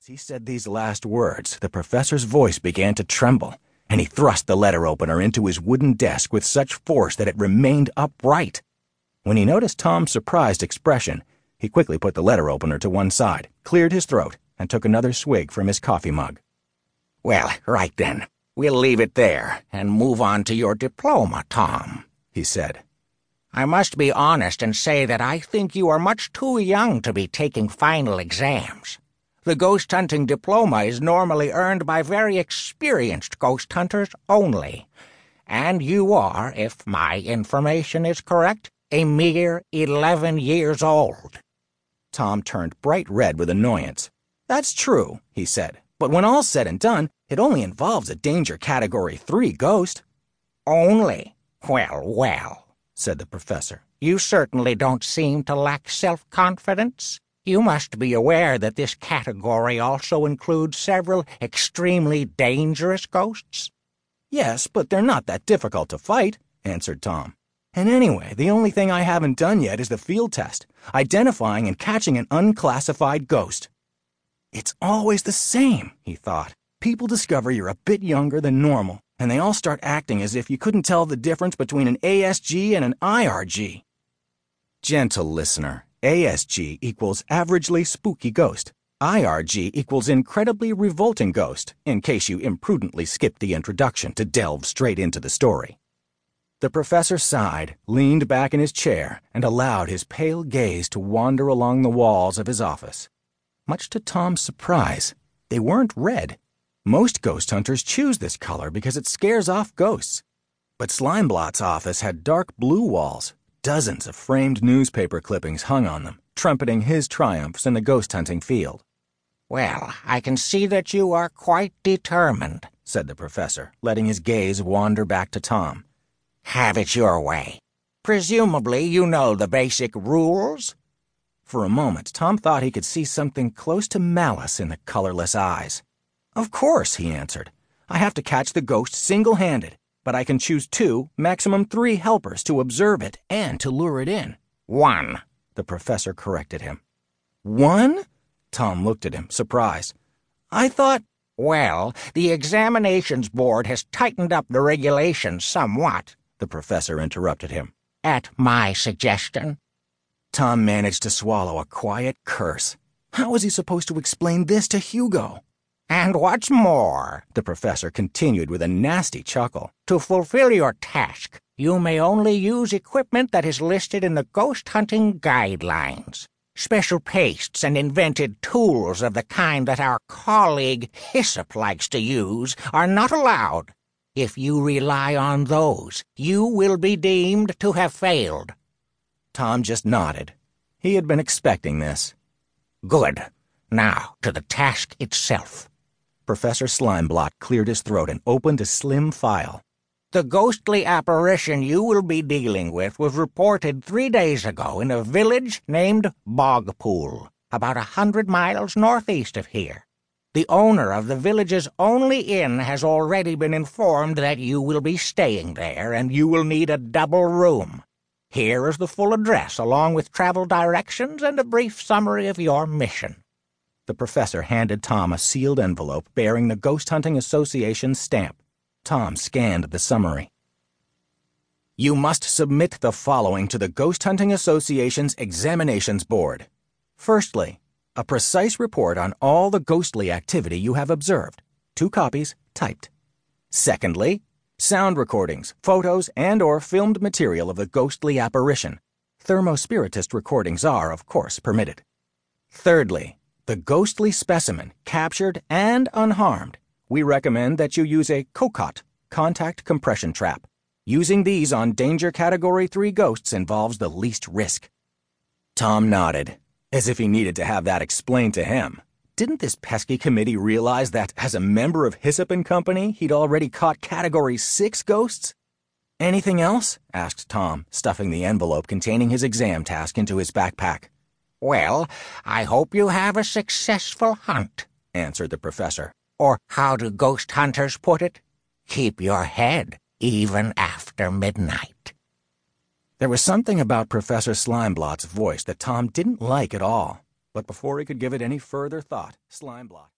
As he said these last words, the professor's voice began to tremble, and he thrust the letter opener into his wooden desk with such force that it remained upright. When he noticed Tom's surprised expression, he quickly put the letter opener to one side, cleared his throat, and took another swig from his coffee mug. Well, right then. We'll leave it there and move on to your diploma, Tom, he said. I must be honest and say that I think you are much too young to be taking final exams. The ghost hunting diploma is normally earned by very experienced ghost hunters only. And you are, if my information is correct, a mere eleven years old. Tom turned bright red with annoyance. That's true, he said, but when all's said and done, it only involves a danger category 3 ghost. Only? Well, well, said the professor. You certainly don't seem to lack self confidence. You must be aware that this category also includes several extremely dangerous ghosts. Yes, but they're not that difficult to fight, answered Tom. And anyway, the only thing I haven't done yet is the field test, identifying and catching an unclassified ghost. It's always the same, he thought. People discover you're a bit younger than normal, and they all start acting as if you couldn't tell the difference between an ASG and an IRG. Gentle listener, ASG equals averagely spooky ghost. IRG equals incredibly revolting ghost, in case you imprudently skipped the introduction to delve straight into the story. The professor sighed, leaned back in his chair, and allowed his pale gaze to wander along the walls of his office. Much to Tom's surprise, they weren't red. Most ghost hunters choose this color because it scares off ghosts. But Slimeblot's office had dark blue walls, Dozens of framed newspaper clippings hung on them, trumpeting his triumphs in the ghost hunting field. Well, I can see that you are quite determined, said the professor, letting his gaze wander back to Tom. Have it your way. Presumably you know the basic rules? For a moment, Tom thought he could see something close to malice in the colorless eyes. Of course, he answered. I have to catch the ghost single handed, but I can choose two, maximum three helpers to observe it and to lure it in. One, the professor corrected him. One? Tom looked at him, surprised. I thought. Well, the examinations board has tightened up the regulations somewhat, the professor interrupted him. At my suggestion. Tom managed to swallow a quiet curse. How was he supposed to explain this to Hugo? And what's more, the professor continued with a nasty chuckle, to fulfill your task, you may only use equipment that is listed in the ghost hunting guidelines. Special pastes and invented tools of the kind that our colleague Hyssop likes to use are not allowed. If you rely on those, you will be deemed to have failed. Tom just nodded. He had been expecting this. Good. Now to the task itself. Professor Slimeblot cleared his throat and opened a slim file. The ghostly apparition you will be dealing with was reported three days ago in a village named Bogpool, about a hundred miles northeast of here. The owner of the village's only inn has already been informed that you will be staying there and you will need a double room. Here is the full address, along with travel directions and a brief summary of your mission. The professor handed Tom a sealed envelope bearing the Ghost Hunting Association's stamp. Tom scanned the summary. You must submit the following to the Ghost Hunting Association's Examinations Board. Firstly, a precise report on all the ghostly activity you have observed. Two copies, typed. Secondly, sound recordings, photos, and or filmed material of the ghostly apparition. Thermospiritist recordings are, of course, permitted. Thirdly, the ghostly specimen, captured and unharmed, we recommend that you use a COCOT, contact compression trap. Using these on danger category 3 ghosts involves the least risk. Tom nodded, as if he needed to have that explained to him. Didn't this pesky committee realize that, as a member of Hyssop and Company, he'd already caught Category 6 ghosts? Anything else? asked Tom, stuffing the envelope containing his exam task into his backpack. Well, I hope you have a successful hunt, answered the professor. Or how do ghost hunters put it? Keep your head even after midnight. There was something about Professor Slimeblot's voice that Tom didn't like at all. But before he could give it any further thought, Slimeblot